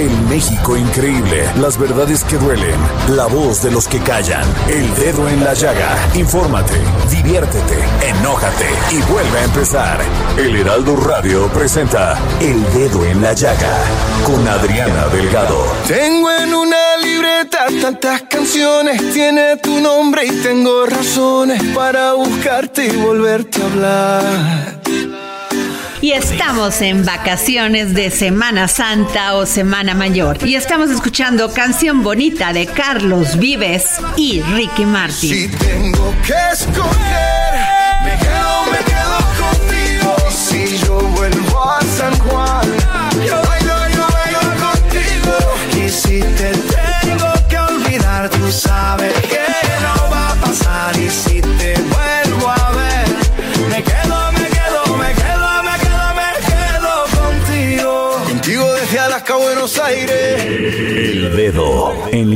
El México increíble, las verdades que duelen, la voz de los que callan, el dedo en la llaga. Infórmate, diviértete, enójate y vuelve a empezar. El Heraldo Radio presenta El Dedo en la Llaga con Adriana Delgado. Tengo en una libreta tantas canciones, tiene tu nombre y tengo razones para buscarte y volverte a hablar. Y estamos en vacaciones de Semana Santa o Semana Mayor. Y estamos escuchando Canción Bonita de Carlos Vives y Ricky Martin. Si tengo que escoger, me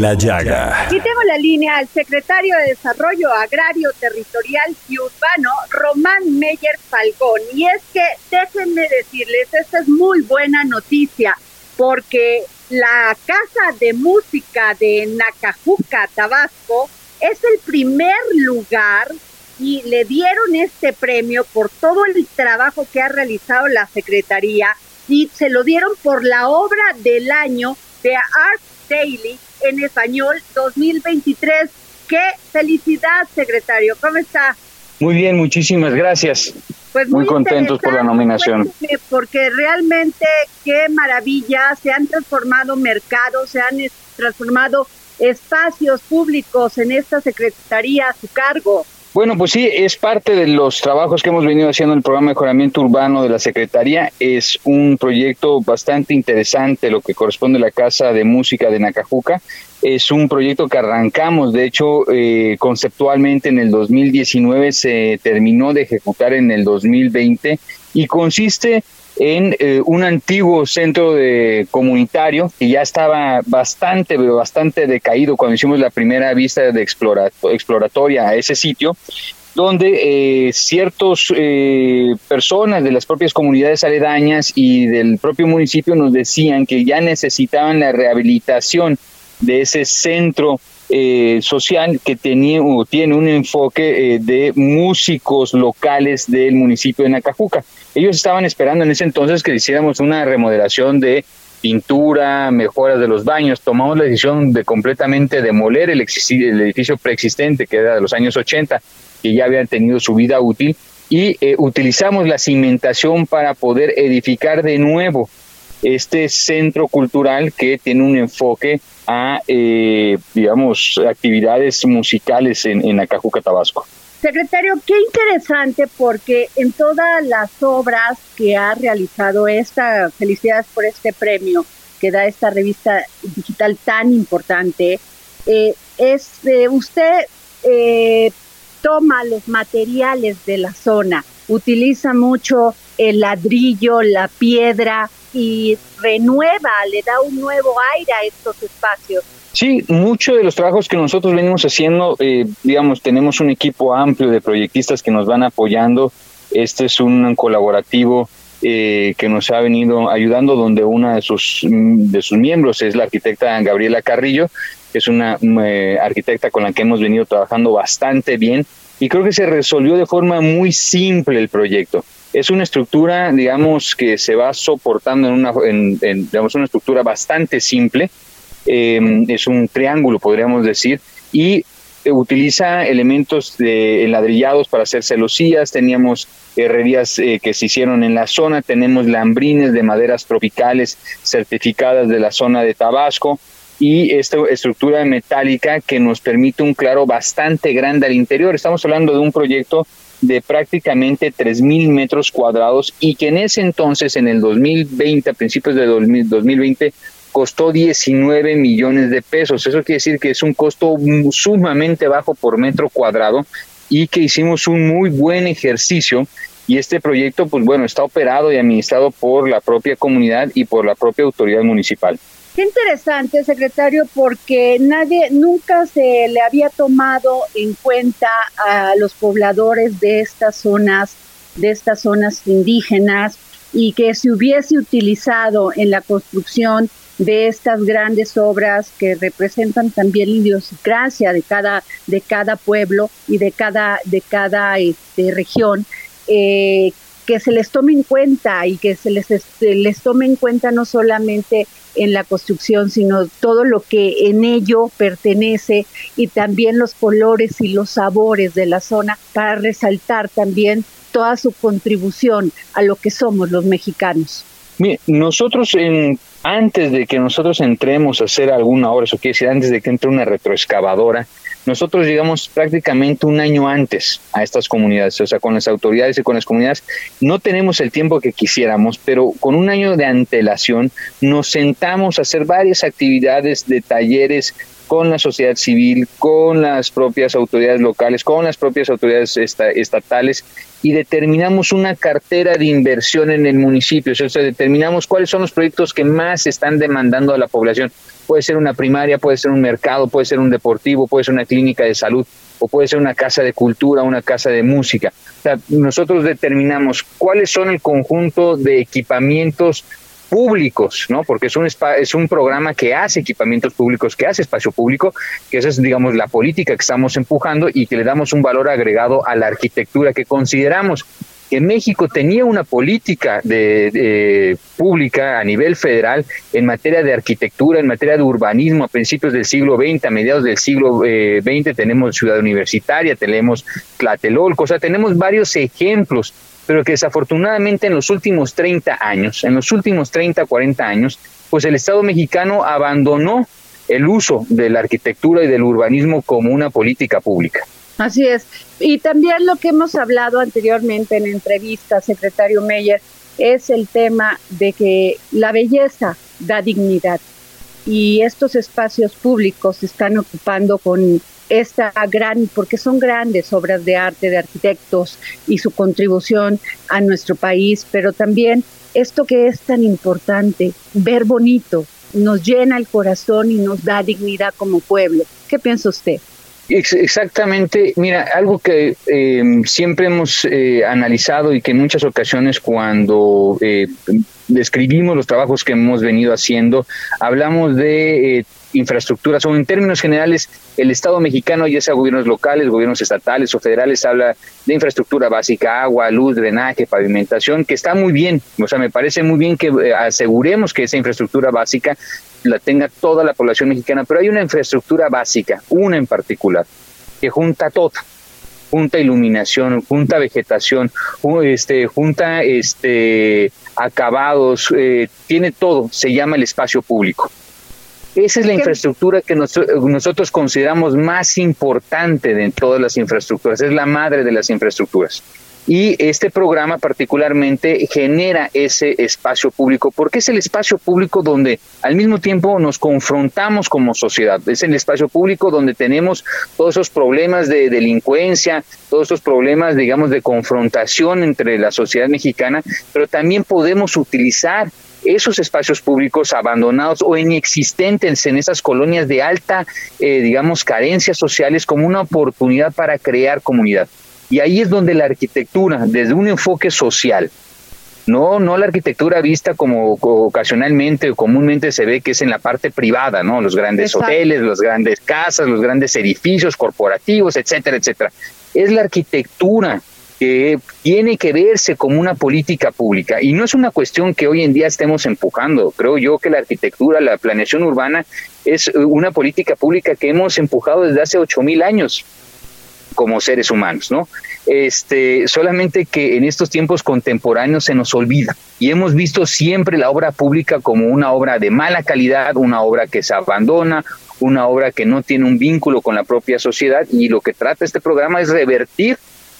la Llaga. Y tengo la línea al secretario de Desarrollo Agrario, Territorial y Urbano, Román Meyer Falcón. Y es que déjenme decirles, esta es muy buena noticia, porque la Casa de Música de Nacajuca, Tabasco, es el primer lugar y le dieron este premio por todo el trabajo que ha realizado la Secretaría y se lo dieron por la obra del año de Art Daily en español 2023. ¡Qué felicidad, secretario! ¿Cómo está? Muy bien, muchísimas gracias. Pues muy contentos por la nominación. Porque realmente qué maravilla, se han transformado mercados, se han transformado espacios públicos en esta secretaría a su cargo. Bueno, pues sí, es parte de los trabajos que hemos venido haciendo en el programa de mejoramiento urbano de la Secretaría. Es un proyecto bastante interesante lo que corresponde a la Casa de Música de Nacajuca. Es un proyecto que arrancamos, de hecho, eh, conceptualmente en el 2019, se terminó de ejecutar en el 2020 y consiste en eh, un antiguo centro de comunitario que ya estaba bastante, pero bastante decaído cuando hicimos la primera vista de explora- exploratoria a ese sitio, donde eh, ciertos eh, personas de las propias comunidades aledañas y del propio municipio nos decían que ya necesitaban la rehabilitación de ese centro eh, social que tenía o tiene un enfoque eh, de músicos locales del municipio de Nacajuca. Ellos estaban esperando en ese entonces que hiciéramos una remodelación de pintura, mejoras de los baños. Tomamos la decisión de completamente demoler el, edificio preexistente que era de los años 80, que ya habían tenido su vida útil, y eh, utilizamos la cimentación para poder edificar de nuevo este centro cultural que tiene un enfoque a, eh, digamos, actividades musicales en, en Acajuca, Tabasco. Secretario, qué interesante porque en todas las obras que ha realizado esta, felicidades por este premio que da esta revista digital tan importante, eh, es eh, usted eh, toma los materiales de la zona, utiliza mucho el ladrillo, la piedra y renueva, le da un nuevo aire a estos espacios. Sí, muchos de los trabajos que nosotros venimos haciendo, eh, digamos, tenemos un equipo amplio de proyectistas que nos van apoyando. Este es un colaborativo eh, que nos ha venido ayudando, donde una de sus, de sus miembros es la arquitecta Gabriela Carrillo, que es una mm, eh, arquitecta con la que hemos venido trabajando bastante bien y creo que se resolvió de forma muy simple el proyecto. Es una estructura, digamos, que se va soportando en una, en, en, digamos, una estructura bastante simple, em, es un triángulo, podríamos decir, y utiliza elementos de ladrillados para hacer celosías, teníamos herrerías eh, que se hicieron en la zona, tenemos lambrines de maderas tropicales certificadas de la zona de Tabasco. Y esta estructura metálica que nos permite un claro bastante grande al interior. Estamos hablando de un proyecto de prácticamente 3.000 metros cuadrados y que en ese entonces, en el 2020, a principios de 2020, costó 19 millones de pesos. Eso quiere decir que es un costo sumamente bajo por metro cuadrado y que hicimos un muy buen ejercicio y este proyecto, pues bueno, está operado y administrado por la propia comunidad y por la propia autoridad municipal. Qué interesante, secretario, porque nadie, nunca se le había tomado en cuenta a los pobladores de estas zonas, de estas zonas indígenas, y que se hubiese utilizado en la construcción de estas grandes obras que representan también la idiosincrasia de cada, de cada pueblo y de cada, de cada este, región, eh, que se les tome en cuenta y que se les, este, les tome en cuenta no solamente en la construcción, sino todo lo que en ello pertenece y también los colores y los sabores de la zona para resaltar también toda su contribución a lo que somos los mexicanos. Mire, nosotros en, antes de que nosotros entremos a hacer alguna obra, eso quiere decir antes de que entre una retroexcavadora, nosotros llegamos prácticamente un año antes a estas comunidades, o sea, con las autoridades y con las comunidades. No tenemos el tiempo que quisiéramos, pero con un año de antelación nos sentamos a hacer varias actividades de talleres con la sociedad civil, con las propias autoridades locales, con las propias autoridades estatales y determinamos una cartera de inversión en el municipio, o sea, determinamos cuáles son los proyectos que más están demandando a la población. Puede ser una primaria, puede ser un mercado, puede ser un deportivo, puede ser una clínica de salud o puede ser una casa de cultura, una casa de música. O sea, nosotros determinamos cuáles son el conjunto de equipamientos públicos, ¿no? Porque es un es un programa que hace equipamientos públicos, que hace espacio público, que esa es digamos la política que estamos empujando y que le damos un valor agregado a la arquitectura que consideramos que México tenía una política de, pública a nivel federal en materia de arquitectura, en materia de urbanismo a principios del siglo XX, a mediados del siglo XX eh, tenemos Ciudad Universitaria, tenemos Tlatelolco, o sea, tenemos varios ejemplos pero que desafortunadamente en los últimos 30 años, en los últimos 30, 40 años, pues el Estado mexicano abandonó el uso de la arquitectura y del urbanismo como una política pública. Así es. Y también lo que hemos hablado anteriormente en entrevistas, secretario Meyer, es el tema de que la belleza da dignidad y estos espacios públicos se están ocupando con esta gran, porque son grandes obras de arte de arquitectos y su contribución a nuestro país, pero también esto que es tan importante, ver bonito, nos llena el corazón y nos da dignidad como pueblo. ¿Qué piensa usted? Exactamente, mira, algo que em, siempre hemos eh, analizado y que en muchas ocasiones cuando eh, describimos los trabajos que hemos venido haciendo, hablamos de eh, infraestructuras o en términos generales el Estado mexicano, ya sea gobiernos locales, gobiernos estatales o federales, habla de infraestructura básica, agua, luz, drenaje, pavimentación, que está muy bien, o sea, me parece muy bien que eh, aseguremos que esa infraestructura básica la tenga toda la población mexicana, pero hay una infraestructura básica, una en particular, que junta todo. Junta iluminación, junta vegetación, este, junta este, acabados, eh, tiene todo, se llama el espacio público. Esa es la infraestructura que nosotros consideramos más importante de todas las infraestructuras, es la madre de las infraestructuras. Y este programa particularmente genera ese espacio público, porque es el espacio público donde al mismo tiempo nos confrontamos como sociedad. Es el espacio público donde tenemos todos esos problemas de delincuencia, todos esos problemas, digamos, de confrontación entre la sociedad mexicana, pero también podemos utilizar esos espacios públicos abandonados o inexistentes en esas colonias de alta, eh, digamos, carencias sociales como una oportunidad para crear comunidad. Y ahí es donde la arquitectura, desde un enfoque social, no, no la arquitectura vista como ocasionalmente o comúnmente se ve que es en la parte privada, ¿no? Los grandes hoteles, las grandes casas, los grandes edificios corporativos, etcétera, etcétera. Es la arquitectura que tiene que verse como una política pública. Y no es una cuestión que hoy en día estemos empujando. Creo yo que la arquitectura, la planeación urbana es una política pública que hemos empujado desde hace ocho mil años como seres humanos, ¿no? Este, solamente que en estos tiempos contemporáneos se nos olvida y hemos visto siempre la obra pública como una obra de mala calidad, una obra que se abandona, una obra que no tiene un vínculo con la propia sociedad y lo que trata este programa es revertir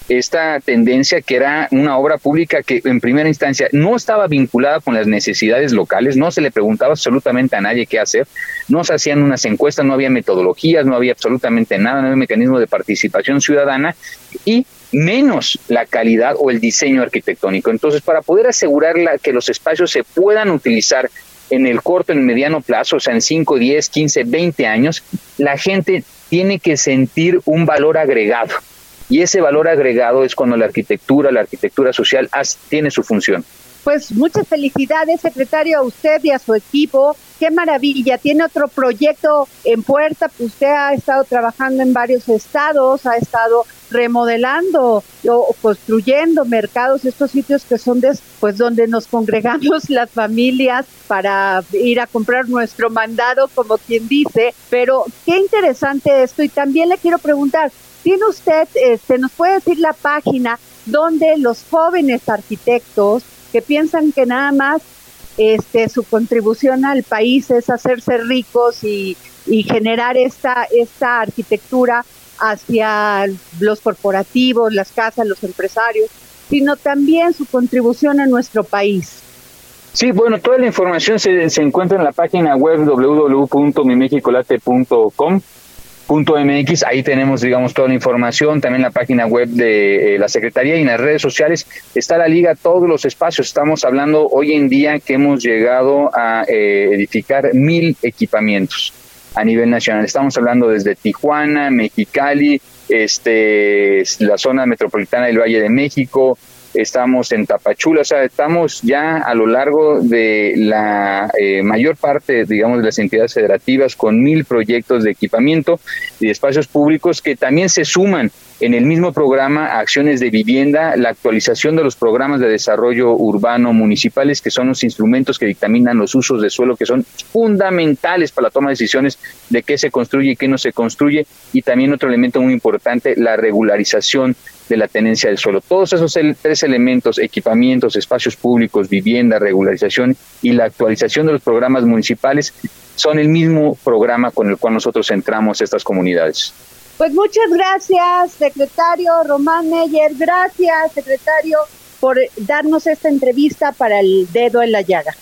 esta tendencia que era una obra pública que en primera instancia no estaba vinculada con las necesidades locales, no se le preguntaba absolutamente a nadie qué hacer, no se hacían unas encuestas, no había metodologías, no había absolutamente nada, no había mecanismo de participación ciudadana y menos la calidad o el diseño arquitectónico. Entonces, para poder asegurar que los espacios se puedan utilizar en el corto, en el mediano plazo, o sea, en 5, 10, 15, 20 años, la gente tiene que sentir un valor agregado y ese valor agregado es cuando la arquitectura, la arquitectura social tiene su función. Pues muchas felicidades, secretario, a usted y a su equipo. Qué maravilla. Tiene otro proyecto en puerta. Usted ha estado trabajando en varios estados, ha estado remodelando o construyendo mercados, estos sitios que son pues donde nos congregamos las familias para ir a comprar nuestro mandado, como quien dice. Pero qué interesante esto. Y también le quiero preguntar, ¿Tiene usted, este, nos puede decir la página donde los jóvenes arquitectos que piensan que nada más este, su contribución al país es hacerse ricos y, generar esta, esta arquitectura hacia los corporativos, las casas, los empresarios, sino también su contribución a nuestro país? Sí, bueno, toda la información se, se encuentra en la página web www.mimexicolate.com Punto MX, ahí tenemos, digamos, toda la información, también la página web de eh, la Secretaría y en las redes sociales está la liga, todos los espacios. Estamos hablando hoy en día que hemos llegado a eh, edificar mil equipamientos a nivel nacional. Estamos hablando desde Tijuana, Mexicali, este, la zona metropolitana del Valle de México, estamos en Tapachula, o sea, estamos ya a lo largo de la eh, mayor parte, digamos, de las entidades federativas con mil proyectos de equipamiento y espacios públicos que también se suman en el mismo programa acciones de vivienda, la actualización de los programas de desarrollo urbano municipales, que son los instrumentos que dictaminan los usos de suelo, que son fundamentales para la toma de decisiones de qué se construye y qué no se construye, y también otro elemento muy importante, la regularización de la tenencia del suelo. Todos esos tres elementos, equipamientos, espacios públicos, vivienda, regularización y la actualización de los programas municipales, son el mismo programa con el cual nosotros entramos estas comunidades. Pues muchas gracias, secretario Román Meyer. Gracias, secretario, por darnos esta entrevista para el dedo en la llaga.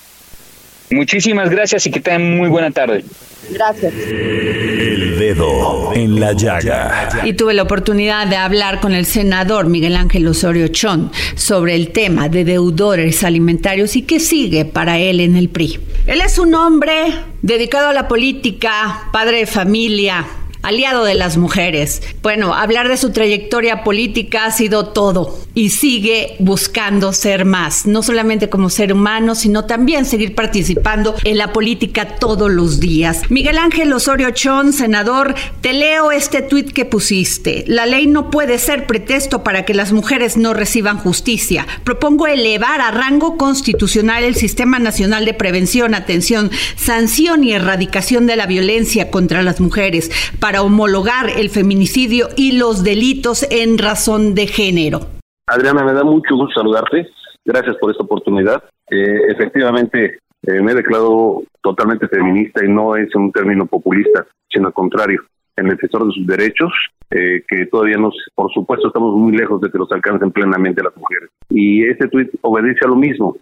Muchísimas gracias y que tengan muy buena tarde. Gracias. El dedo en la llaga. Y tuve la oportunidad de hablar con el senador Miguel Ángel Osorio Chón sobre el tema de deudores alimentarios y qué sigue para él en el PRI. Él es un hombre dedicado a la política, padre de familia, aliado de las mujeres. Bueno, hablar de su trayectoria política ha sido todo y sigue buscando ser más, no solamente como ser humano, sino también seguir participando en la política todos los días. Miguel Ángel Osorio Chón, senador, te leo este tuit que pusiste. La ley no puede ser pretexto para que las mujeres no reciban justicia. Propongo elevar a rango constitucional el Sistema Nacional de Prevención, Atención, Sanción y Erradicación de la Violencia contra las Mujeres para homologar el feminicidio y los delitos en razón de género. Adriana, me da mucho gusto saludarte. Gracias por esta oportunidad. Eh, efectivamente, eh, me he declarado totalmente feminista y no es un término populista, sino al contrario, en el sector de sus derechos, eh, que todavía nos, por supuesto, estamos muy lejos de que los alcancen plenamente las mujeres. Y este tuit obedece a lo mismo.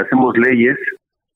hacemos leyes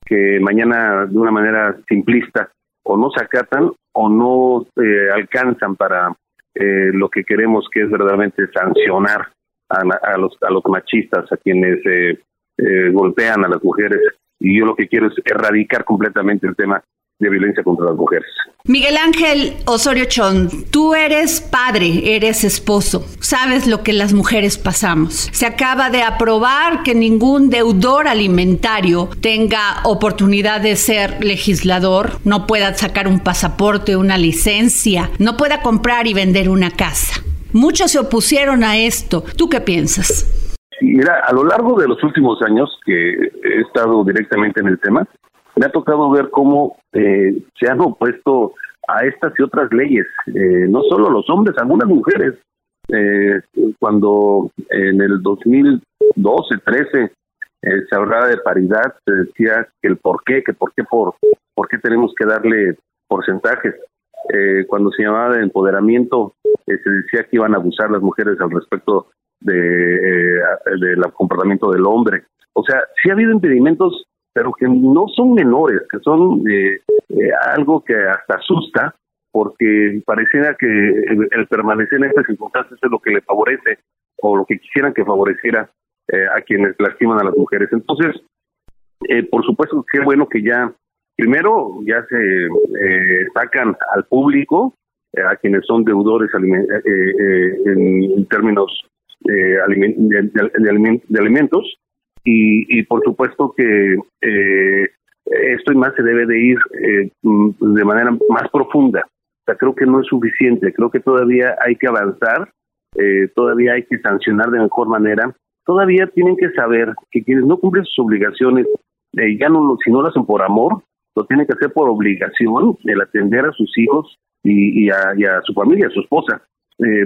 que mañana, de una manera simplista, o no se acatan o no eh, alcanzan para eh, lo que queremos que es verdaderamente sancionar a, los a los machistas a quienes eh, golpean a las mujeres y yo lo que quiero es erradicar completamente el tema de violencia contra las mujeres. Miguel Ángel Osorio Chón, tú eres padre, eres esposo, sabes lo que las mujeres pasamos. Se acaba de aprobar que ningún deudor alimentario tenga oportunidad de ser legislador, no pueda sacar un pasaporte, una licencia, no pueda comprar y vender una casa. Muchos se opusieron a esto. ¿Tú qué piensas? Mira, a lo largo de los últimos años que he estado directamente en el tema, me ha tocado ver cómo eh, se han opuesto a estas y otras leyes, eh, no solo los hombres, algunas mujeres. Eh, cuando en el 2012, 13 se hablaba de paridad, se decía que el por qué, que por qué, por, por qué tenemos que darle porcentajes. Cuando se llamaba de empoderamiento, se decía que iban a abusar las mujeres al respecto de, del comportamiento del hombre. O sea, sí ha habido impedimentos pero que no son menores, que son eh, eh, algo que hasta asusta, porque pareciera que el, permanecer en estas circunstancias es lo que le favorece o lo que quisieran que favoreciera eh, a quienes lastiman a las mujeres. Entonces, por supuesto, qué bueno que ya, primero, ya se sacan al público a quienes son deudores en, términos de, alimentos. Y, por supuesto que eh, esto y más se debe de ir eh, de manera más profunda. Creo que no es suficiente, creo que todavía hay que avanzar, eh, todavía hay que sancionar de mejor manera, todavía tienen que saber que quienes no cumplen sus obligaciones, ya no si no lo hacen por amor, lo tienen que hacer por obligación, el atender a sus hijos y, a, y a, su familia, a su esposa.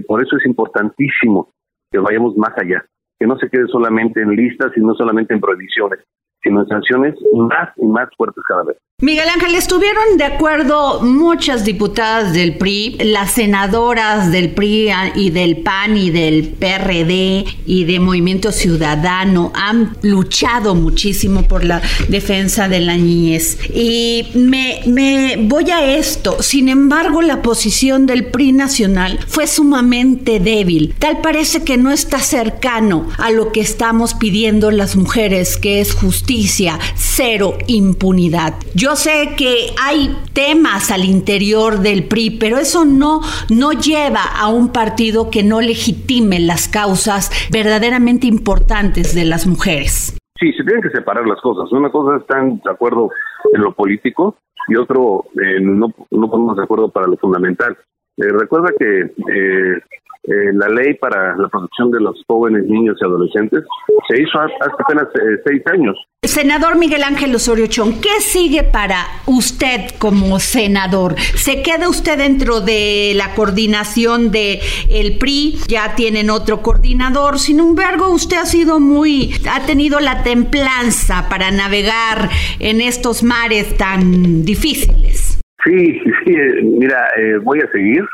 por eso es importantísimo que vayamos más allá que no se quede solamente en listas y no solamente en prohibiciones, sino en sanciones más y más fuertes cada vez. Miguel Ángel, estuvieron de acuerdo muchas diputadas del PRI, las senadoras del PRI y del PAN y del PRD y de Movimiento Ciudadano han luchado muchísimo por la defensa de la niñez. Y me, voy a esto. Sin embargo, la posición del PRI nacional fue sumamente débil. Tal parece que no está cercano a lo que estamos pidiendo las mujeres, que es justicia, cero impunidad. Sé que hay temas al interior del PRI, pero eso no, no lleva a un partido que no legitime las causas verdaderamente importantes de las mujeres. Sí, se tienen que separar las cosas. Una cosa están de acuerdo en lo político y otro eh, no, no ponemos de acuerdo para lo fundamental. Eh, recuerda que eh, eh, la ley para la protección de los jóvenes, niños y adolescentes se hizo hace apenas eh, seis años. Senador Miguel Ángel Osorio Chón, ¿qué sigue para usted como senador? ¿Se queda usted dentro de la coordinación de el PRI? Ya tienen otro coordinador. Sin embargo, usted ha sido muy, ha tenido la templanza para navegar en estos mares tan difíciles. Sí, sí, eh, mira, voy a seguir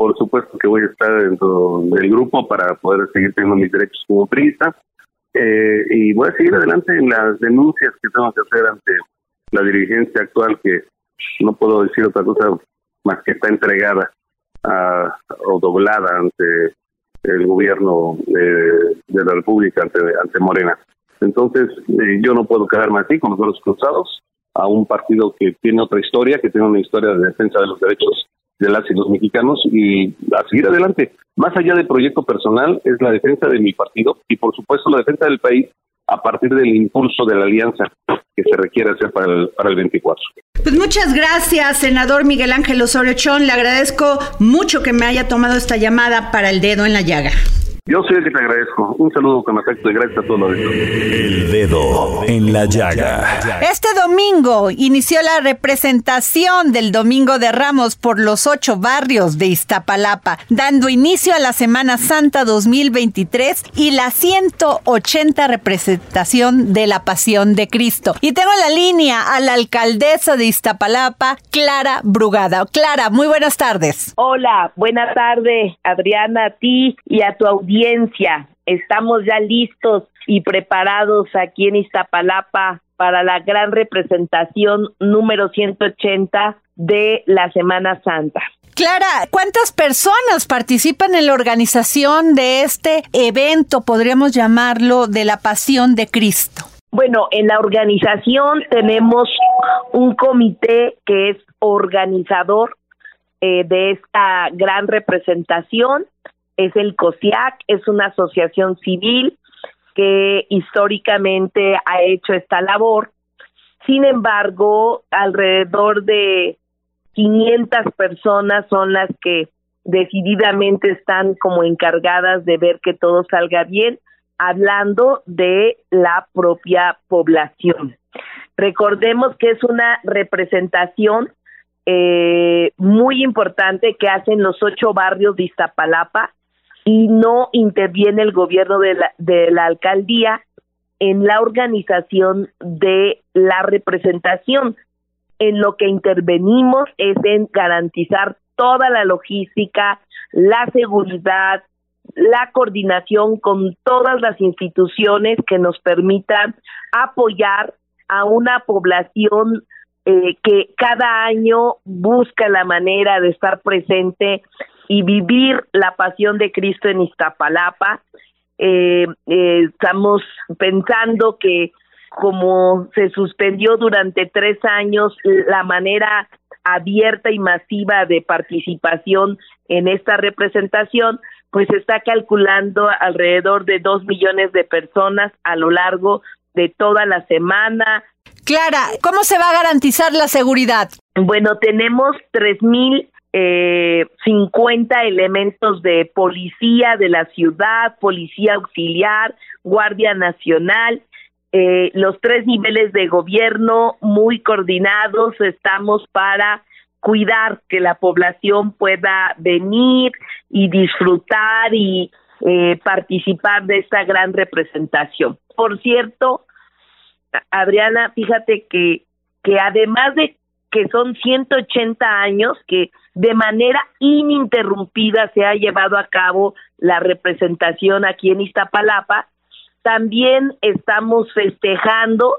por supuesto que voy a estar dentro del grupo para poder seguir teniendo mis derechos como priista eh, y voy a seguir adelante en las denuncias que tengo que hacer ante la dirigencia actual que no puedo decir otra cosa más que está entregada o doblada ante el gobierno de, la República, ante, ante Morena. Entonces, eh, yo no puedo quedarme así con los brazos cruzados a un partido que tiene otra historia, que tiene una historia de defensa de los derechos de las y los mexicanos y a seguir adelante. Más allá del proyecto personal, es la defensa de mi partido y, por supuesto, la defensa del país a partir del impulso de la alianza que se requiere hacer para el, para el 24. Pues muchas gracias, senador Miguel Ángel Osorio Chón. Le agradezco mucho que me haya tomado esta llamada para el dedo en la llaga. Yo soy el que te agradezco. Un saludo con afecto y gracias a todos. El dedo en la llaga. Este domingo inició la representación del Domingo de Ramos por los ocho barrios de Iztapalapa, dando inicio a la Semana Santa 2023 y la 180 representación de la Pasión de Cristo. Y tengo la línea a la alcaldesa de Iztapalapa, Clara Brugada. Clara, muy buenas tardes. Hola, buenas tardes, Adriana, a ti y a tu audiencia Estamos ya listos y preparados aquí en Iztapalapa para la gran representación número 180 de la Semana Santa. Clara, ¿cuántas personas participan en la organización de este evento, podríamos llamarlo, de la Pasión de Cristo? Bueno, en la organización tenemos un comité que es organizador eh, de esta gran representación es el COSIAC, es una asociación civil que históricamente ha hecho esta labor. Sin embargo, alrededor de 500 personas son las que decididamente están como encargadas de ver que todo salga bien, hablando de la propia población. Recordemos que es una representación eh, muy importante que hacen los ocho barrios de Iztapalapa y no interviene el gobierno de la, de la alcaldía en la organización de la representación. En lo que intervenimos es en garantizar toda la logística, la seguridad, la coordinación con todas las instituciones que nos permitan apoyar a una población eh, que cada año busca la manera de estar presente y vivir la pasión de Cristo en Iztapalapa. Eh, eh, estamos pensando que como se suspendió durante tres años la manera abierta y masiva de participación en esta representación, pues está calculando alrededor de dos millones de personas a lo largo de toda la semana. Clara, ¿cómo se va a garantizar la seguridad? Bueno, tenemos tres mil eh, 50 elementos de policía de la ciudad, policía auxiliar, guardia nacional, eh, los tres niveles de gobierno muy coordinados estamos para cuidar que la población pueda venir y disfrutar y eh, participar de esta gran representación. Por cierto, Adriana, fíjate que, que además de que son 180 años que de manera ininterrumpida se ha llevado a cabo la representación aquí en Iztapalapa, también estamos festejando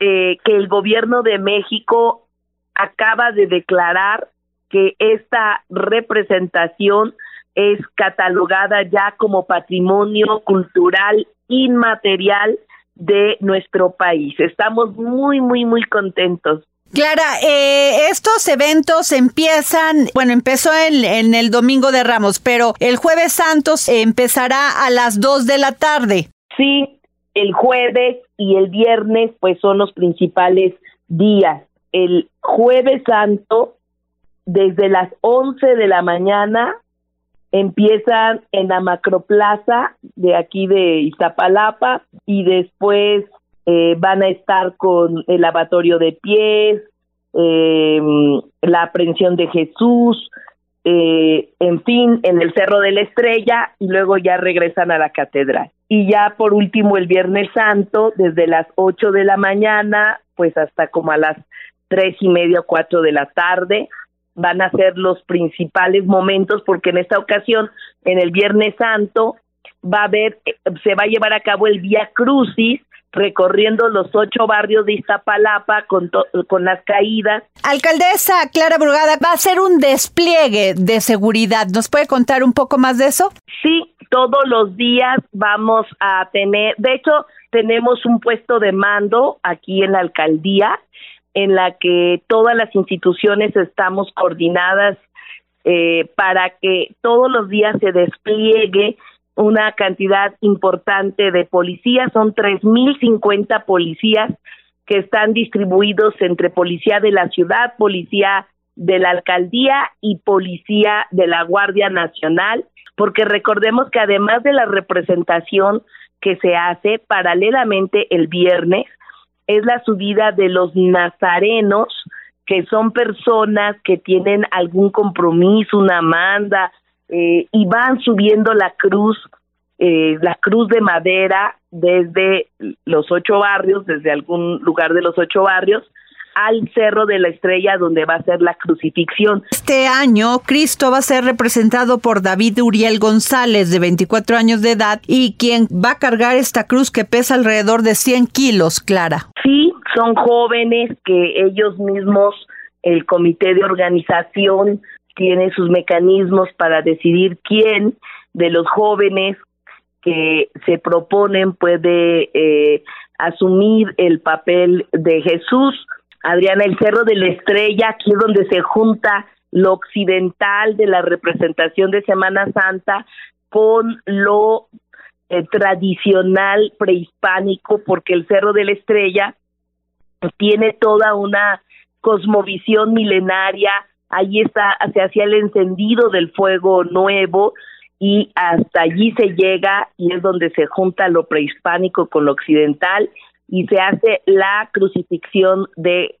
eh, que el gobierno de México acaba de declarar que esta representación es catalogada ya como patrimonio cultural inmaterial de nuestro país. Estamos muy, muy, muy contentos. Clara, eh, estos eventos empiezan, bueno, empezó en, el Domingo de Ramos, pero el jueves Santos empezará a las 2 de la tarde. Sí, el jueves y el viernes pues son los principales días. El jueves santo, desde las 11 de la mañana, empiezan en la macroplaza de aquí de Iztapalapa y después eh, van a estar con el lavatorio de pies, eh, la aprehensión de Jesús, eh, en fin, en el Cerro de la Estrella y luego ya regresan a la catedral. Y ya por último el Viernes Santo, desde las 8 de la mañana, pues hasta como a las tres y media o cuatro de la tarde, van a ser los principales momentos porque en esta ocasión, en el Viernes Santo, va a haber, se va a llevar a cabo el Vía Crucis, recorriendo los ocho barrios de Iztapalapa con, con las caídas. Alcaldesa Clara Brugada, ¿va a ser un despliegue de seguridad? ¿Nos puede contar un poco más de eso? Sí, todos los días vamos a tener, de hecho, tenemos un puesto de mando aquí en la alcaldía en la que todas las instituciones estamos coordinadas eh, para que todos los días se despliegue una cantidad importante de policías, son 3.050 policías que están distribuidos entre policía de la ciudad, policía de la alcaldía y policía de la Guardia Nacional, porque recordemos que además de la representación que se hace paralelamente el viernes, es la subida de los nazarenos, que son personas que tienen algún compromiso, una manda, eh, y van subiendo la cruz, eh, la cruz de madera desde los ocho barrios, desde algún lugar de los ocho barrios, al Cerro de la Estrella donde va a ser la crucifixión. Este año Cristo va a ser representado por David Uriel González de 24 años de edad y quien va a cargar esta cruz que pesa alrededor de 100 kilos, Clara. Sí, son jóvenes que ellos mismos, el comité de organización, tiene sus mecanismos para decidir quién de los jóvenes que se proponen puede eh, asumir el papel de Jesús. Adriana, el Cerro de la Estrella, aquí es donde se junta lo occidental de la representación de Semana Santa con lo eh, tradicional prehispánico, porque el Cerro de la Estrella tiene toda una cosmovisión milenaria Ahí está, se hacía el encendido del fuego nuevo y hasta allí se llega y es donde se junta lo prehispánico con lo occidental y se hace la crucifixión de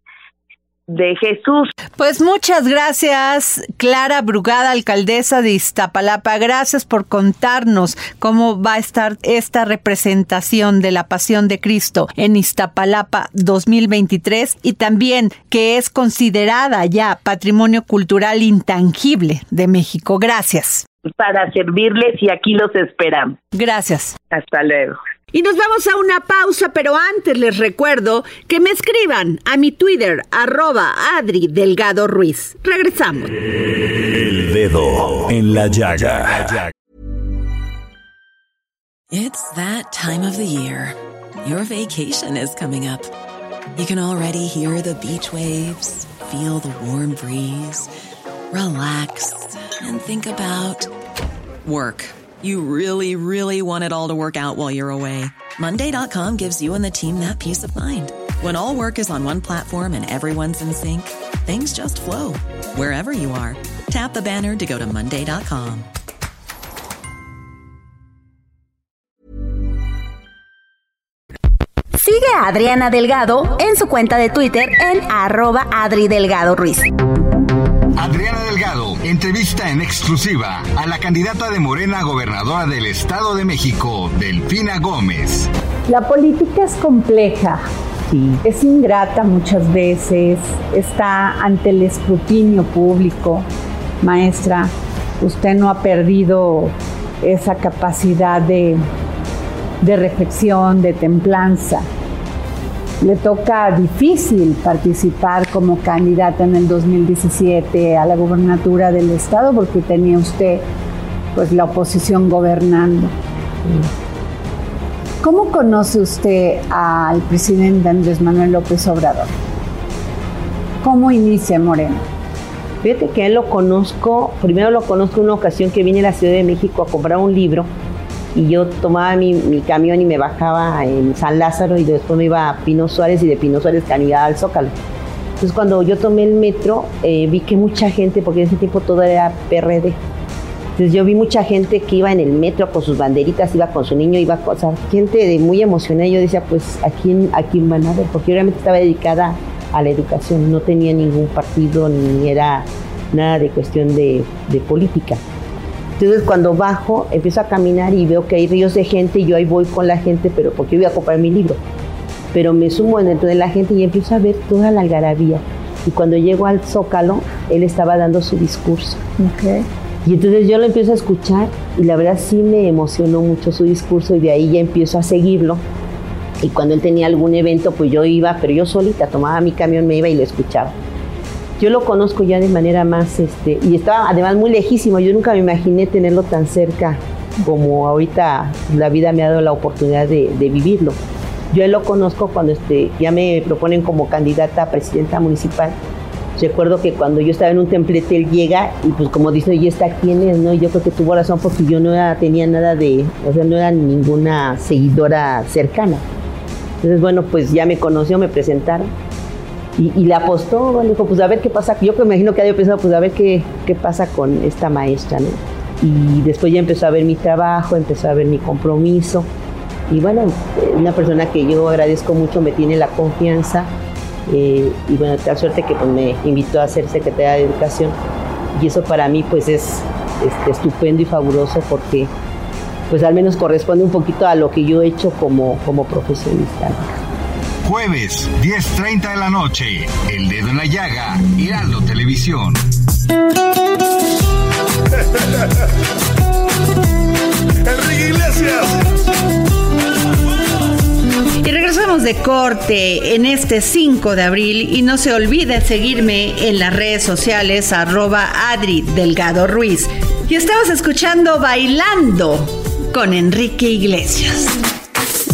de Jesús. Pues muchas gracias, Clara Brugada, alcaldesa de Iztapalapa. Gracias por contarnos cómo va a estar esta representación de la Pasión de Cristo en Iztapalapa 2023 y también que es considerada ya patrimonio cultural intangible de México. Gracias. Para servirles y aquí los esperamos. Gracias. Hasta luego. Y nos vamos a una pausa, pero antes les recuerdo que me escriban a mi Twitter, arroba Adri Delgado Ruiz. Regresamos. El dedo en la llaga. It's that time of the year. Your vacation is coming up. You can already hear the beach waves, feel the warm breeze, relax, and think about work. You really, really want it all to work out while you're away. Monday.com gives you and the team that peace of mind. When all work is on one platform and everyone's in sync, things just flow wherever you are. Tap the banner to go to Monday.com. Sigue a Adriana Delgado en su cuenta de Twitter en arroba Adri Delgado Ruiz. Adriana Delgado entrevista en exclusiva a la candidata de Morena a gobernadora del Estado de México, Delfina Gómez. La política es compleja, es ingrata muchas veces, está ante el escrutinio público. Maestra, usted no ha perdido esa capacidad de, de reflexión, de templanza le toca difícil participar como candidata en el 2017 a la gobernatura del estado porque tenía usted pues la oposición gobernando. ¿Cómo conoce usted al presidente Andrés Manuel López Obrador? ¿Cómo inicia Moreno? Fíjate que él lo conozco, primero lo conozco en una ocasión que vine a la Ciudad de México a comprar un libro y yo tomaba mi, camión y me bajaba en San Lázaro y después me iba a Pino Suárez y de Pino Suárez caminaba al Zócalo. Entonces cuando yo tomé el metro eh, vi que mucha gente, porque en ese tiempo todo era PRD, entonces yo vi mucha gente que iba en el metro con sus banderitas, iba con su niño, iba con o gente muy emocionada. Yo decía, pues, ¿a quién, ¿a quién van a ver? Porque obviamente estaba dedicada a la educación, no tenía ningún partido ni era nada de cuestión de, de política. Entonces cuando bajo, empiezo a caminar y veo que hay ríos de gente y yo ahí voy con la gente, pero porque voy a comprar mi libro. Pero me sumo dentro de la gente y empiezo a ver toda la algarabía. Y cuando llego al Zócalo, él estaba dando su discurso. Y entonces yo lo empiezo a escuchar y la verdad sí me emocionó mucho su discurso y de ahí ya empiezo a seguirlo. Y cuando él tenía algún evento, pues yo iba, pero yo solita tomaba mi camión, me iba y lo escuchaba yo lo conozco ya de manera más, este, y estaba además muy lejísimo, yo nunca me imaginé tenerlo tan cerca como ahorita la vida me ha dado la oportunidad de, vivirlo. Yo lo conozco cuando este, ya me proponen como candidata a presidenta municipal. Recuerdo que cuando yo estaba en un templete, él llega y pues como dice, ¿y está quién es? No? yo creo que tuvo razón porque yo no tenía nada de, o sea, no era ninguna seguidora cercana. Entonces, bueno, pues ya me conoció, me presentaron y, le apostó, dijo, pues a ver qué pasa. Yo me imagino que había pensado, pues a ver qué, qué pasa con esta maestra, ¿no? Y después ya empezó a ver mi trabajo, empezó a ver mi compromiso. Y bueno, una persona que yo agradezco mucho me tiene la confianza. Eh, y bueno, tal suerte que pues, me invitó a ser secretaria de Educación. Y eso para mí pues es este, estupendo y fabuloso porque pues al menos corresponde un poquito a lo que yo he hecho como, como profesionista. Jueves, 10.30 de la noche. El dedo en la llaga. Heraldo Televisión. Enrique Iglesias. Y regresamos de corte en este 5 de abril y no se olvide seguirme en las redes sociales arroba Adri Delgado Ruiz. Y estamos escuchando Bailando con Enrique Iglesias.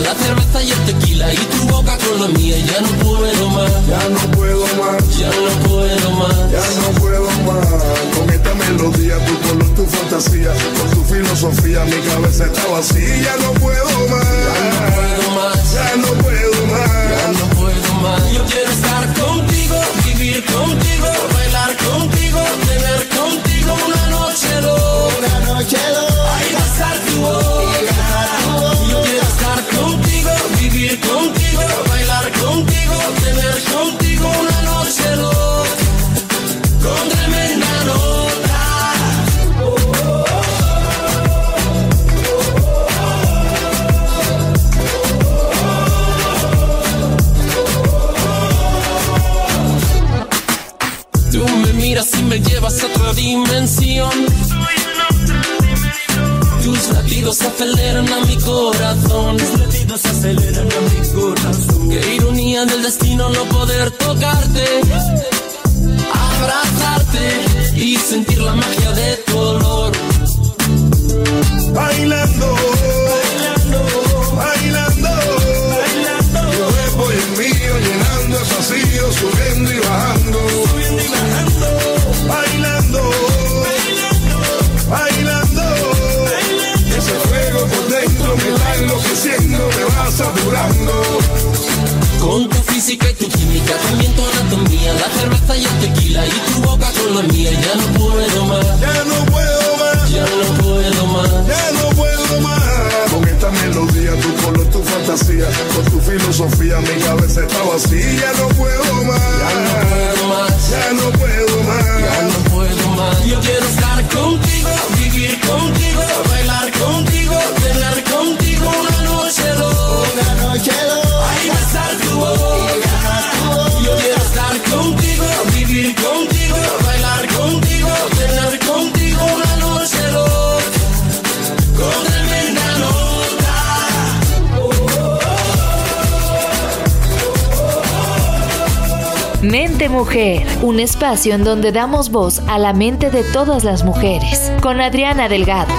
la cerveza y el tequila y tu boca con la mía. Ya no puedo más, ya no puedo más, ya no puedo más, ya no puedo más. Con esta melodía, tu color, tu fantasía, con tu filosofía, mi cabeza está vacía. Ya no puedo más, ya no puedo más, ya no puedo más, ya no puedo más. Yo quiero estar contigo, vivir contigo, Mente Mujer, un espacio en donde damos voz a la mente de todas las mujeres, con Adriana Delgado.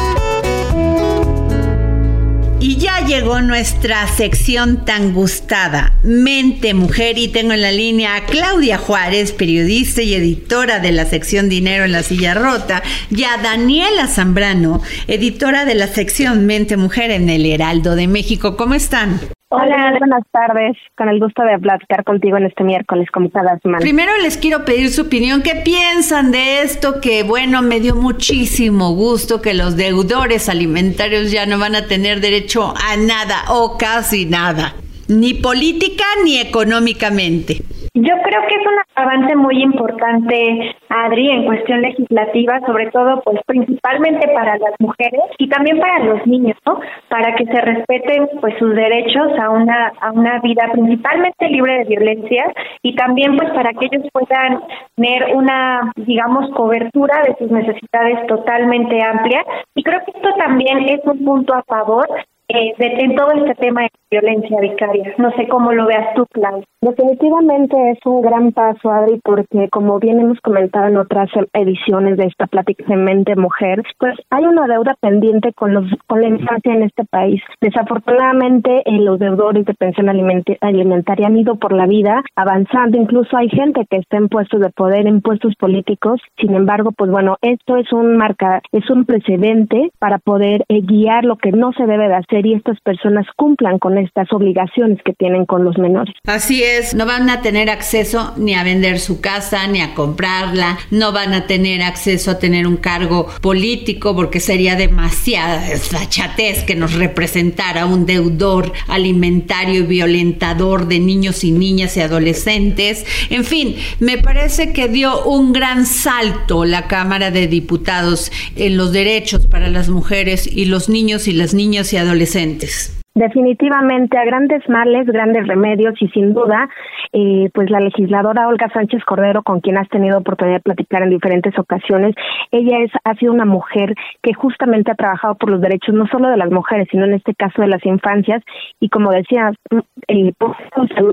Y ya llegó nuestra sección tan gustada, Mente Mujer, y tengo en la línea a Claudia Juárez, periodista y editora de la sección Dinero en la Silla Rota, y a Daniela Zambrano, editora de la sección Mente Mujer en el Heraldo de México. ¿Cómo están? Hola, buenas tardes. Con el gusto de platicar contigo en este miércoles, como cada semana. Primero les quiero pedir su opinión. ¿Qué piensan de esto? Que bueno, me dio muchísimo gusto que los deudores alimentarios ya no van a tener derecho a nada o casi nada, ni política ni económicamente. Yo creo que es un avance muy importante, Adri, en cuestión legislativa, sobre todo, pues principalmente para las mujeres y también para los niños, ¿no? Para que se respeten, pues, sus derechos a una a una vida principalmente libre de violencia y también, pues, para que ellos puedan tener una, digamos, cobertura de sus necesidades totalmente amplia. Y creo que esto también es un punto a favor eh, de, todo este tema de violencia vicaria. No sé cómo lo veas tú, Claudia. Definitivamente es un gran paso, Adri, porque como bien hemos comentado en otras ediciones de esta plática de mente mujer, pues hay una deuda pendiente con los con la infancia en este país. Desafortunadamente, eh, los deudores de pensión alimentaria han ido por la vida avanzando. Incluso hay gente que está en puestos de poder, en puestos políticos. Sin embargo, pues bueno, esto es un marca, es un precedente para poder eh, guiar lo que no se debe de hacer y estas personas cumplan con estas obligaciones que tienen con los menores. Así es, no van a tener acceso ni a vender su casa, ni a comprarla, no van a tener acceso a tener un cargo político porque sería demasiada desfachatez que nos representara un deudor alimentario y violentador de niños y niñas y adolescentes. En fin, me parece que dio un gran salto la Cámara de Diputados en los derechos para las mujeres y los niños y las niñas y adolescentes adolescentes. Definitivamente a grandes males, grandes remedios y sin duda, eh, pues la legisladora Olga Sánchez Cordero, con quien has tenido oportunidad de platicar en diferentes ocasiones, ella es ha sido una mujer que justamente ha trabajado por los derechos no solo de las mujeres, sino en este caso de las infancias y como decías, eh, pues,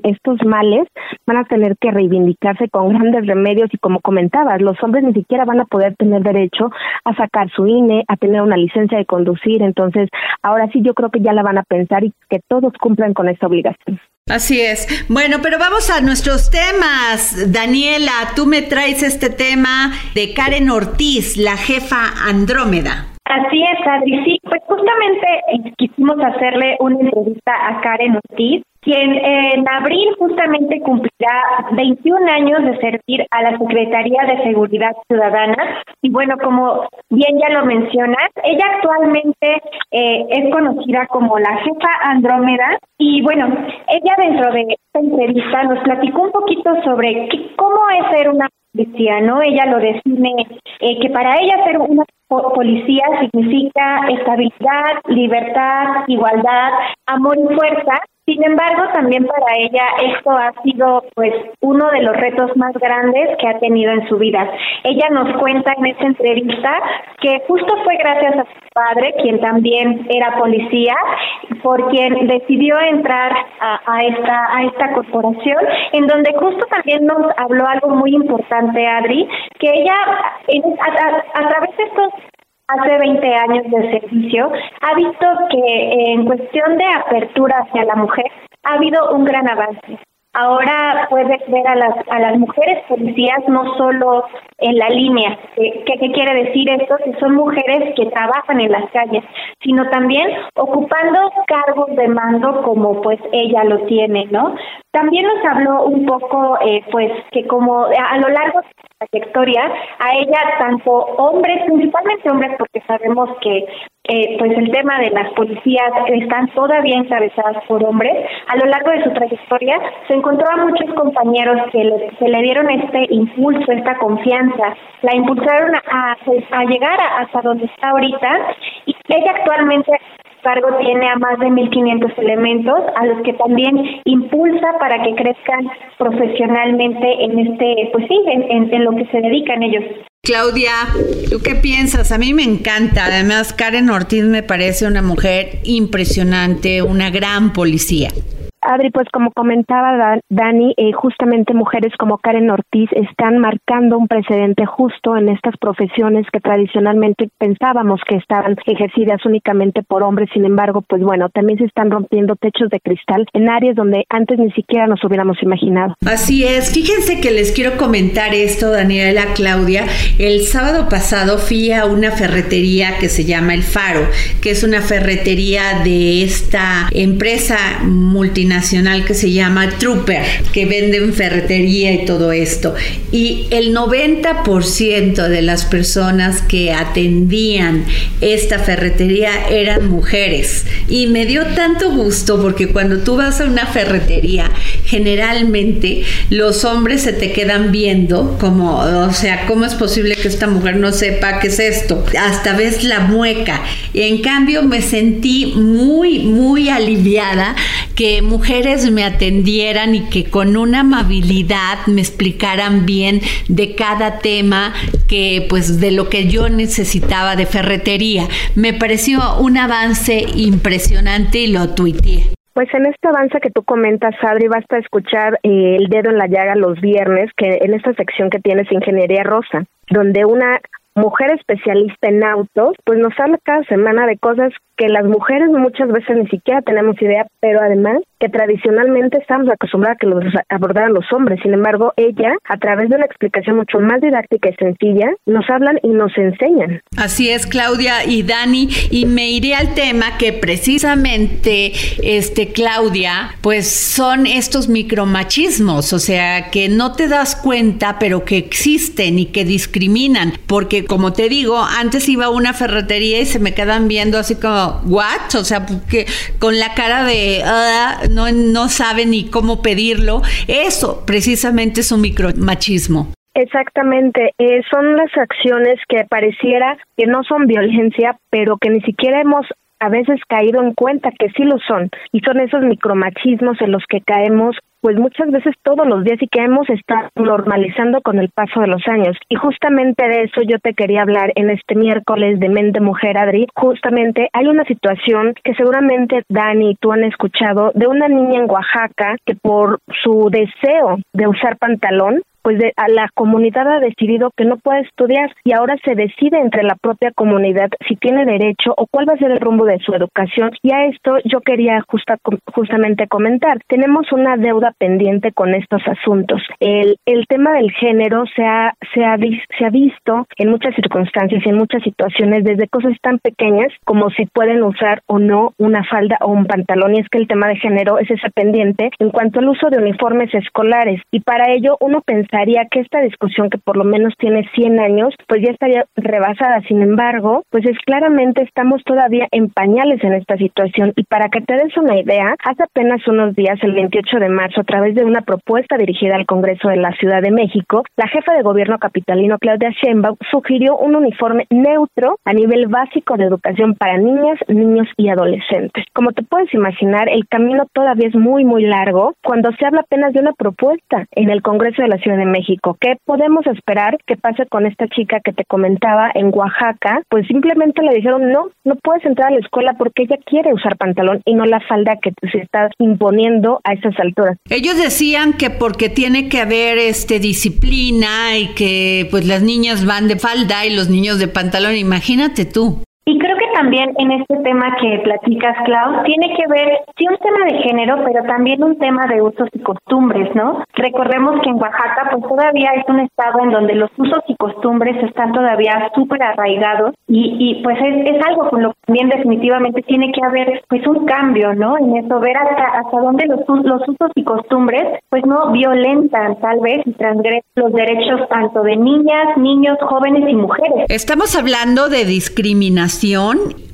estos males van a tener que reivindicarse con grandes remedios y como comentabas, los hombres ni siquiera van a poder tener derecho a sacar su INE, a tener una licencia de conducir, entonces ahora sí yo creo que ya la van a pensar y que todos cumplan con esta obligación. Así es. Bueno, pero vamos a nuestros temas. Daniela, tú me traes este tema de Karen Ortiz, la jefa Andrómeda. Así es, Adri. Sí, pues justamente eh, quisimos hacerle una entrevista a Karen Ortiz, quien en abril justamente cumplirá 21 años de servir a la Secretaría de Seguridad Ciudadana. Y bueno, como bien ya lo mencionas, ella actualmente eh, es conocida como la jefa Andrómeda. Y bueno, ella dentro de esta entrevista nos platicó un poquito sobre cómo es ser una policía, ¿no? Ella lo define eh, que para ella ser una policía significa estabilidad, libertad, igualdad, amor y fuerza. Sin embargo, también para ella esto ha sido pues uno de los retos más grandes que ha tenido en su vida. Ella nos cuenta en esta entrevista que justo fue gracias a su padre, quien también era policía, por quien decidió entrar a, esta a esta corporación, en donde justo también nos habló algo muy importante, Adri, que ella a, a través de estos hace 20 años de servicio, ha visto que en cuestión de apertura hacia la mujer ha habido un gran avance. Ahora puedes ver a las, a las mujeres policías no solo en la línea, ¿qué, quiere decir esto? Que son mujeres que trabajan en las calles, sino también ocupando cargos de mando como pues ella lo tiene, ¿no? También nos habló un poco, eh, pues, que como a lo largo trayectoria, a ella tanto hombres, principalmente hombres, porque sabemos que eh, pues el tema de las policías están todavía encabezadas por hombres. A lo largo de su trayectoria se encontró a muchos compañeros que le, se le dieron este impulso, esta confianza, la impulsaron a, a llegar hasta donde está ahorita y ella actualmente cargo tiene a más de 1.500 elementos, a los que también impulsa para que crezcan profesionalmente en este, pues sí, en, en lo que se dedican ellos. Claudia, ¿tú qué piensas? A mí me encanta. Además, Karen Ortiz me parece una mujer impresionante, una gran policía. Adri, pues como comentaba Dani, eh, justamente mujeres como Karen Ortiz están marcando un precedente justo en estas profesiones que tradicionalmente pensábamos que estaban ejercidas únicamente por hombres, sin embargo, pues bueno, también se están rompiendo techos de cristal en áreas donde antes ni siquiera nos hubiéramos imaginado. Así es, fíjense que les quiero comentar esto, Daniela, Claudia. El sábado pasado fui a una ferretería que se llama El Faro, que es una ferretería de esta empresa multinacional que se llama Trooper, que venden ferretería y todo esto. Y el 90% de las personas que atendían esta ferretería eran mujeres. Y me dio tanto gusto porque cuando tú vas a una ferretería, generalmente los hombres se te quedan viendo como, o sea, ¿cómo es posible que esta mujer no sepa qué es esto? Hasta ves la mueca. Y en cambio me sentí muy, muy aliviada que mujeres me atendieran y que con una amabilidad me explicaran bien de cada tema que pues de lo que yo necesitaba de ferretería. Me pareció un avance impresionante y lo tuiteé. Pues en este avance que tú comentas, Adri, basta escuchar eh, el dedo en la llaga los viernes, que en esta sección que tienes Ingeniería Rosa, donde una mujer especialista en autos, pues nos habla cada semana de cosas que las mujeres muchas veces ni siquiera tenemos idea, pero además que tradicionalmente estamos acostumbradas a que los abordaran los hombres. Sin embargo, ella, a través de una explicación mucho más didáctica y sencilla, nos hablan y nos enseñan. Así es, Claudia y Dani, y me iré al tema que precisamente, este, Claudia, pues son estos micromachismos, o sea, que no te das cuenta, pero que existen y que discriminan, porque como te digo, antes iba a una ferretería y se me quedan viendo así como what, o sea, que con la cara de ah, no, no sabe ni cómo pedirlo. Eso precisamente es un micromachismo. Exactamente, eh, son las acciones que pareciera que no son violencia, pero que ni siquiera hemos a veces caído en cuenta que sí lo son y son esos micromachismos en los que caemos pues muchas veces todos los días y que hemos estado normalizando con el paso de los años. Y justamente de eso yo te quería hablar en este miércoles de Mente Mujer, Adri. Justamente hay una situación que seguramente Dani y tú han escuchado de una niña en Oaxaca que por su deseo de usar pantalón pues de, a la comunidad ha decidido que no puede estudiar y ahora se decide entre la propia comunidad si tiene derecho o cuál va a ser el rumbo de su educación. Y a esto yo quería justa, justamente comentar. Tenemos una deuda pendiente con estos asuntos. El, el tema del género se ha, se, ha, se ha visto en muchas circunstancias en muchas situaciones desde cosas tan pequeñas como si pueden usar o no una falda o un pantalón. Y es que el tema de género es ese pendiente en cuanto al uso de uniformes escolares. Y para ello uno pensaría pensaría que esta discusión que por lo menos tiene 100 años, pues ya estaría rebasada. Sin embargo, pues es claramente estamos todavía en pañales en esta situación y para que te des una idea, hace apenas unos días, el 28 de marzo, a través de una propuesta dirigida al Congreso de la Ciudad de México, la jefa de gobierno capitalino Claudia Sheinbaum sugirió un uniforme neutro a nivel básico de educación para niñas, niños y adolescentes. Como te puedes imaginar, el camino todavía es muy muy largo cuando se habla apenas de una propuesta en el Congreso de la Ciudad de México. ¿Qué podemos esperar que pase con esta chica que te comentaba en Oaxaca? Pues simplemente le dijeron, no, no puedes entrar a la escuela porque ella quiere usar pantalón y no la falda que se está imponiendo a esas alturas. Ellos decían que porque tiene que haber este disciplina y que pues las niñas van de falda y los niños de pantalón, imagínate tú. Y creo que también en este tema que platicas, Klaus, tiene que ver, sí, un tema de género, pero también un tema de usos y costumbres, ¿no? Recordemos que en Oaxaca, pues todavía es un estado en donde los usos y costumbres están todavía súper arraigados y, y pues es, es, algo con lo que también definitivamente tiene que haber, pues, un cambio, ¿no? En eso, ver hasta, hasta dónde los, los usos y costumbres, pues, no violentan, tal vez, y transgreden los derechos tanto de niñas, niños, jóvenes y mujeres. Estamos hablando de discriminación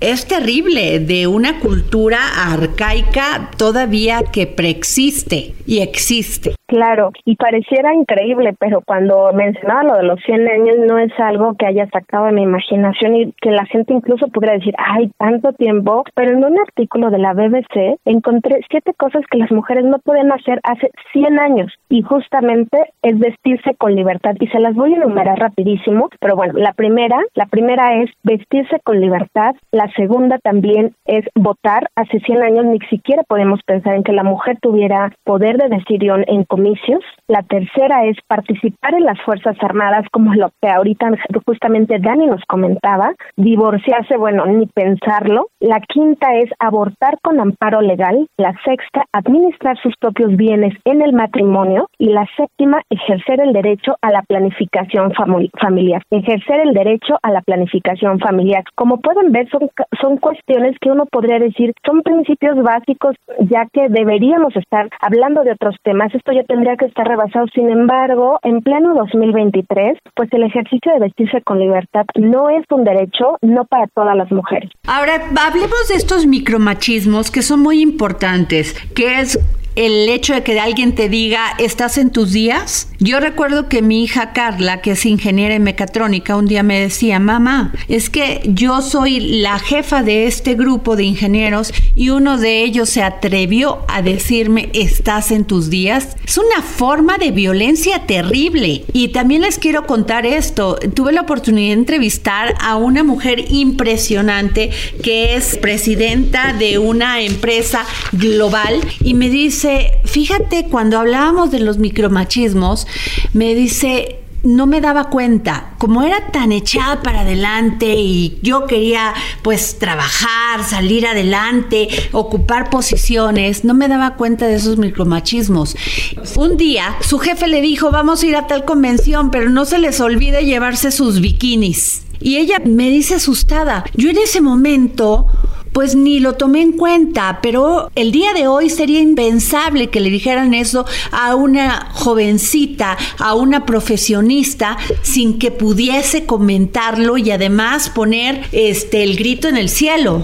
es terrible de una cultura arcaica todavía que preexiste y existe. Claro, y pareciera increíble, pero cuando mencionaba lo de los 100 años no es algo que haya sacado de mi imaginación y que la gente incluso pudiera decir, ay, tanto tiempo, pero en un artículo de la BBC encontré siete cosas que las mujeres no pueden hacer hace 100 años y justamente es vestirse con libertad y se las voy a enumerar rapidísimo, pero bueno, la primera, la primera es vestirse con libertad, la segunda también es votar, hace 100 años ni siquiera podemos pensar en que la mujer tuviera poder de decisión en comicios. La tercera es participar en las Fuerzas Armadas, como lo que ahorita justamente Dani nos comentaba. Divorciarse, bueno, ni pensarlo. La quinta es abortar con amparo legal. La sexta, administrar sus propios bienes en el matrimonio. Y la séptima, ejercer el derecho a la planificación familiar. Ejercer el derecho a la planificación familiar. Como pueden ver, son, son cuestiones que uno podría decir son principios básicos, ya que deberíamos estar hablando de otros temas. Esto ya tendría que estar rebasado. Sin embargo, en pleno 2023, pues el ejercicio de vestirse con libertad no es un derecho, no para todas las mujeres. Ahora, hablemos de estos micromachismos que son muy importantes, que es el hecho de que alguien te diga, ¿estás en tus días? Yo recuerdo que mi hija Carla, que es ingeniera en mecatrónica, un día me decía, mamá, es que yo soy la jefa de este grupo de ingenieros y uno de ellos se atrevió a decirme, ¿estás en tus días? Es una forma de violencia terrible. Y también les quiero contar esto. Tuve la oportunidad de entrevistar a una mujer impresionante que es presidenta de una empresa global y me dice, fíjate, cuando hablábamos de los micromachismos, me dice, no me daba cuenta, como era tan echada para adelante y yo quería pues trabajar, salir adelante, ocupar posiciones, no me daba cuenta de esos micromachismos. Un día su jefe le dijo, vamos a ir a tal convención, pero no se les olvide llevarse sus bikinis. Y ella me dice asustada, yo en ese momento pues ni lo tomé en cuenta, pero el día de hoy sería impensable que le dijeran eso a una jovencita, a una profesionista, sin que pudiese comentarlo y además poner este el grito en el cielo.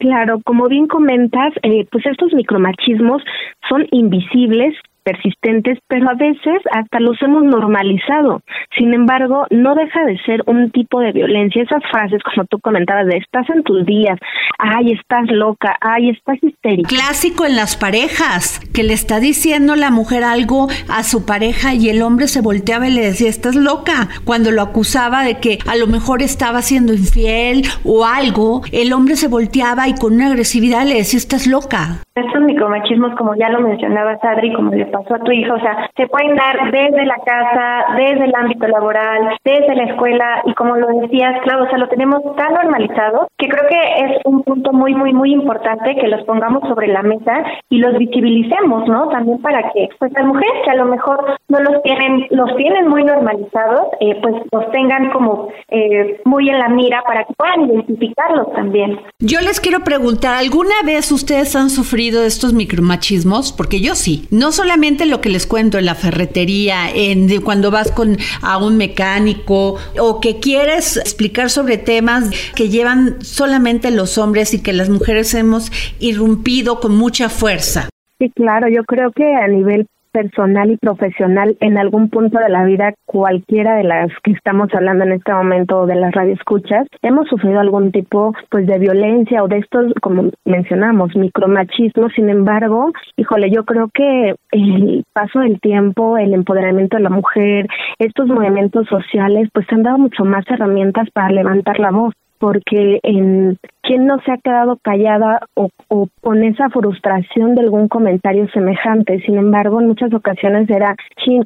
Claro, como bien comentas, eh, pues estos micromachismos son invisibles, persistentes, pero a veces hasta los hemos normalizado. Sin embargo, no deja de ser un tipo de violencia. Esas frases, como tú comentabas, de estás en tus días, ay, estás loca, ay, estás histérica. Clásico en las parejas, que le está diciendo la mujer algo a su pareja y el hombre se volteaba y le decía, estás loca. Cuando lo acusaba de que a lo mejor estaba siendo infiel o algo, el hombre se volteaba y con una agresividad le decía, estás loca. Estos micromachismos, como ya lo mencionaba Sadri, como le pasó a tu hija, o sea, se pueden dar desde la casa, desde el ámbito laboral, desde la escuela y como lo decías, claro, o sea, lo tenemos tan normalizado que creo que es un punto muy, muy, muy importante que los pongamos sobre la mesa y los visibilicemos, ¿no? También para que, pues, las mujeres que a lo mejor no los tienen, los tienen muy normalizados, eh, pues los tengan como eh, muy en la mira para que puedan identificarlos también. Yo les quiero preguntar, ¿alguna vez ustedes han sufrido estos micromachismos? Porque yo sí. No solamente lo que les cuento en la ferretería, en cuando vas con a un mecánico o que quieres explicar sobre temas que llevan solamente los hombres y que las mujeres hemos irrumpido con mucha fuerza. Sí, claro, yo creo que a nivel personal y profesional en algún punto de la vida, cualquiera de las que estamos hablando en este momento de las radioescuchas, hemos sufrido algún tipo pues de violencia o de estos, como mencionamos, micromachismo. Sin embargo, híjole, yo creo que el paso del tiempo, el empoderamiento de la mujer, estos movimientos sociales, pues han dado mucho más herramientas para levantar la voz porque en quién no se ha quedado callada o, o, con esa frustración de algún comentario semejante. Sin embargo, en muchas ocasiones era,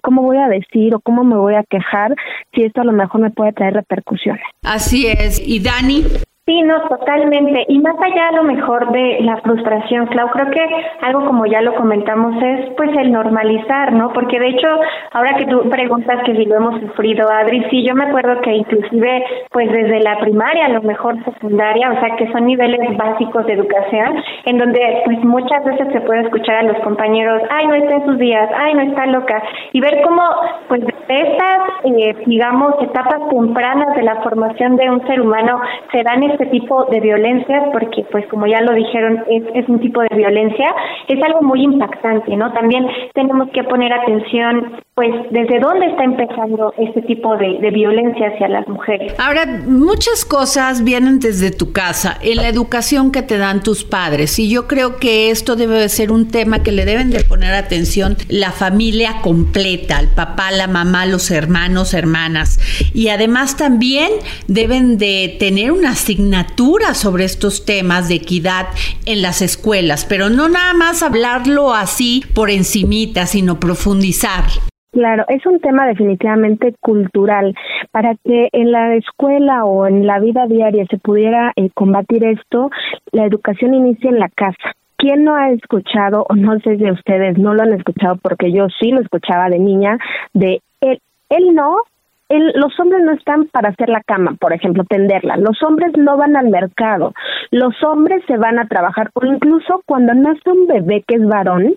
¿cómo voy a decir o cómo me voy a quejar si esto a lo mejor me puede traer repercusiones? Así es. ¿Y Dani? Sí, no, totalmente. Y más allá a lo mejor de la frustración, Clau, creo que algo como ya lo comentamos es pues el normalizar, ¿no? Porque de hecho, ahora que tú preguntas que si lo hemos sufrido, Adri, sí, yo me acuerdo que inclusive pues desde la primaria, a lo mejor secundaria, o sea que son niveles básicos de educación, en donde pues muchas veces se puede escuchar a los compañeros, ay, no está en sus días, ay, no está loca, y ver cómo pues de estas, eh, digamos, etapas tempranas de la formación de un ser humano se dan este tipo de violencias, porque pues como ya lo dijeron, es, es un tipo de violencia, es algo muy impactante, ¿no? También tenemos que poner atención, pues, desde dónde está empezando este tipo de, violencia hacia las mujeres. Ahora, muchas cosas vienen desde tu casa, en la educación que te dan tus padres, y yo creo que esto debe de ser un tema que le deben de poner atención la familia completa, el papá, la mamá, los hermanos, hermanas, y además también deben de tener una asignatura sobre estos temas de equidad en las escuelas, pero no nada más hablarlo así por encimita, sino profundizar. Claro, es un tema definitivamente cultural. Para que en la escuela o en la vida diaria se pudiera eh, combatir esto, la educación inicia en la casa. ¿Quién no ha escuchado, o no sé si ustedes no lo han escuchado, porque yo sí lo escuchaba de niña, de él, él no, los hombres no están para hacer la cama, por ejemplo, tenderla. Los hombres no van al mercado. Los hombres se van a trabajar o incluso cuando nace un bebé que es varón,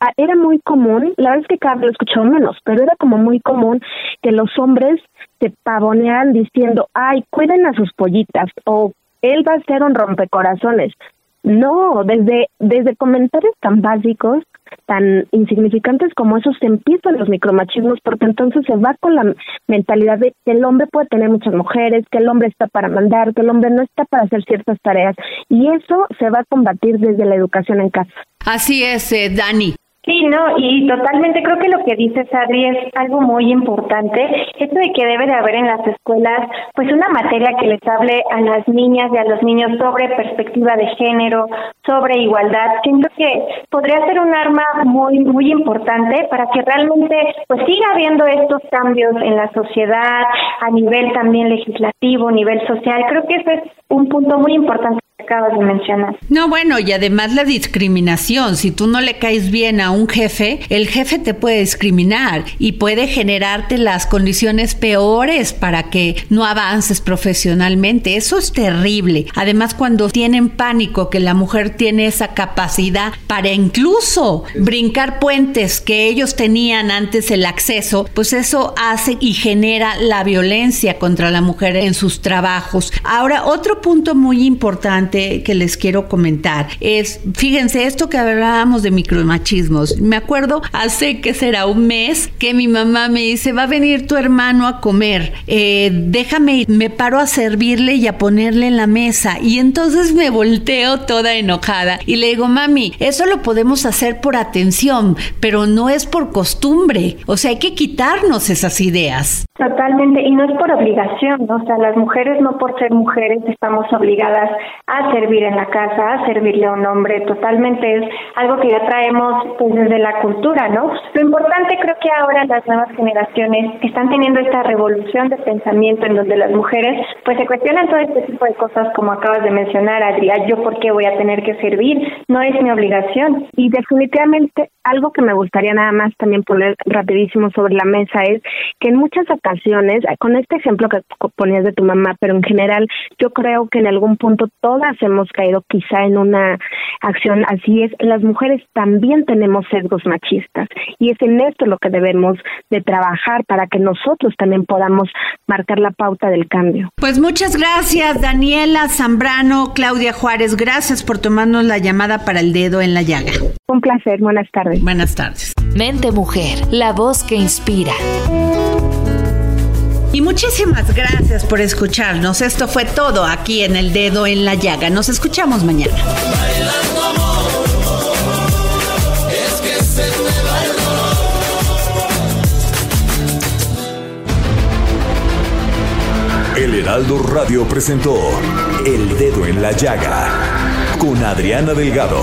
ah, era muy común, la verdad es que cada vez lo escuchado menos, pero era como muy común que los hombres se pavonearan diciendo, ay, cuiden a sus pollitas o él va a ser un rompecorazones. No, desde, desde comentarios tan básicos tan insignificantes como esos se empiezan los micromachismos porque entonces se va con la mentalidad de que el hombre puede tener muchas mujeres, que el hombre está para mandar, que el hombre no está para hacer ciertas tareas y eso se va a combatir desde la educación en casa. Así es, eh, Dani. Sí, no, y totalmente creo que lo que dice Adri es algo muy importante, esto de que debe de haber en las escuelas pues una materia que les hable a las niñas y a los niños sobre perspectiva de género, sobre igualdad. Siento que podría ser un arma muy muy importante para que realmente pues siga habiendo estos cambios en la sociedad a nivel también legislativo, a nivel social. Creo que ese es un punto muy importante acabas de mencionar. No, bueno, y además la discriminación. Si tú no le caes bien a un jefe, el jefe te puede discriminar y puede generarte las condiciones peores para que no avances profesionalmente. Eso es terrible. Además, cuando tienen pánico que la mujer tiene esa capacidad para incluso brincar puentes que ellos tenían antes el acceso, pues eso hace y genera la violencia contra la mujer en sus trabajos. Ahora, otro punto muy importante importante que les quiero comentar es, fíjense, esto que hablábamos de micromachismos. Me acuerdo hace que será un mes que mi mamá me dice, va a venir tu hermano a comer, eh, déjame, me paro a servirle y a ponerle en la mesa. Y entonces me volteo toda enojada y le digo, mami, eso lo podemos hacer por atención, pero no es por costumbre. O sea, hay que quitarnos esas ideas. Totalmente, y no es por obligación, ¿no? o sea, las mujeres no por ser mujeres estamos obligadas a servir en la casa, a servirle a un hombre, totalmente es algo que ya traemos pues desde la cultura, ¿no? Lo importante creo que ahora las nuevas generaciones están teniendo esta revolución de pensamiento en donde las mujeres pues se cuestionan todo este tipo de cosas como acabas de mencionar, Adrián, yo por qué voy a tener que servir, no es mi obligación. Y definitivamente algo que me gustaría nada más también poner rapidísimo sobre la mesa es que en muchas ocasiones, con este ejemplo que ponías de tu mamá, pero en general yo creo que en algún punto todas hemos caído quizá en una acción así es, las mujeres también tenemos sesgos machistas y es en esto lo que debemos de trabajar para que nosotros también podamos marcar la pauta del cambio. Pues muchas gracias Daniela Zambrano, Claudia Juárez, gracias por tomarnos la llamada para el dedo en la llaga. Un placer, buenas tardes. Buenas tardes. Mente Mujer, la voz que inspira. Y muchísimas gracias por escucharnos. Esto fue todo aquí en El Dedo en la Llaga. Nos escuchamos mañana. El Heraldo Radio presentó El Dedo en la Llaga con Adriana Delgado.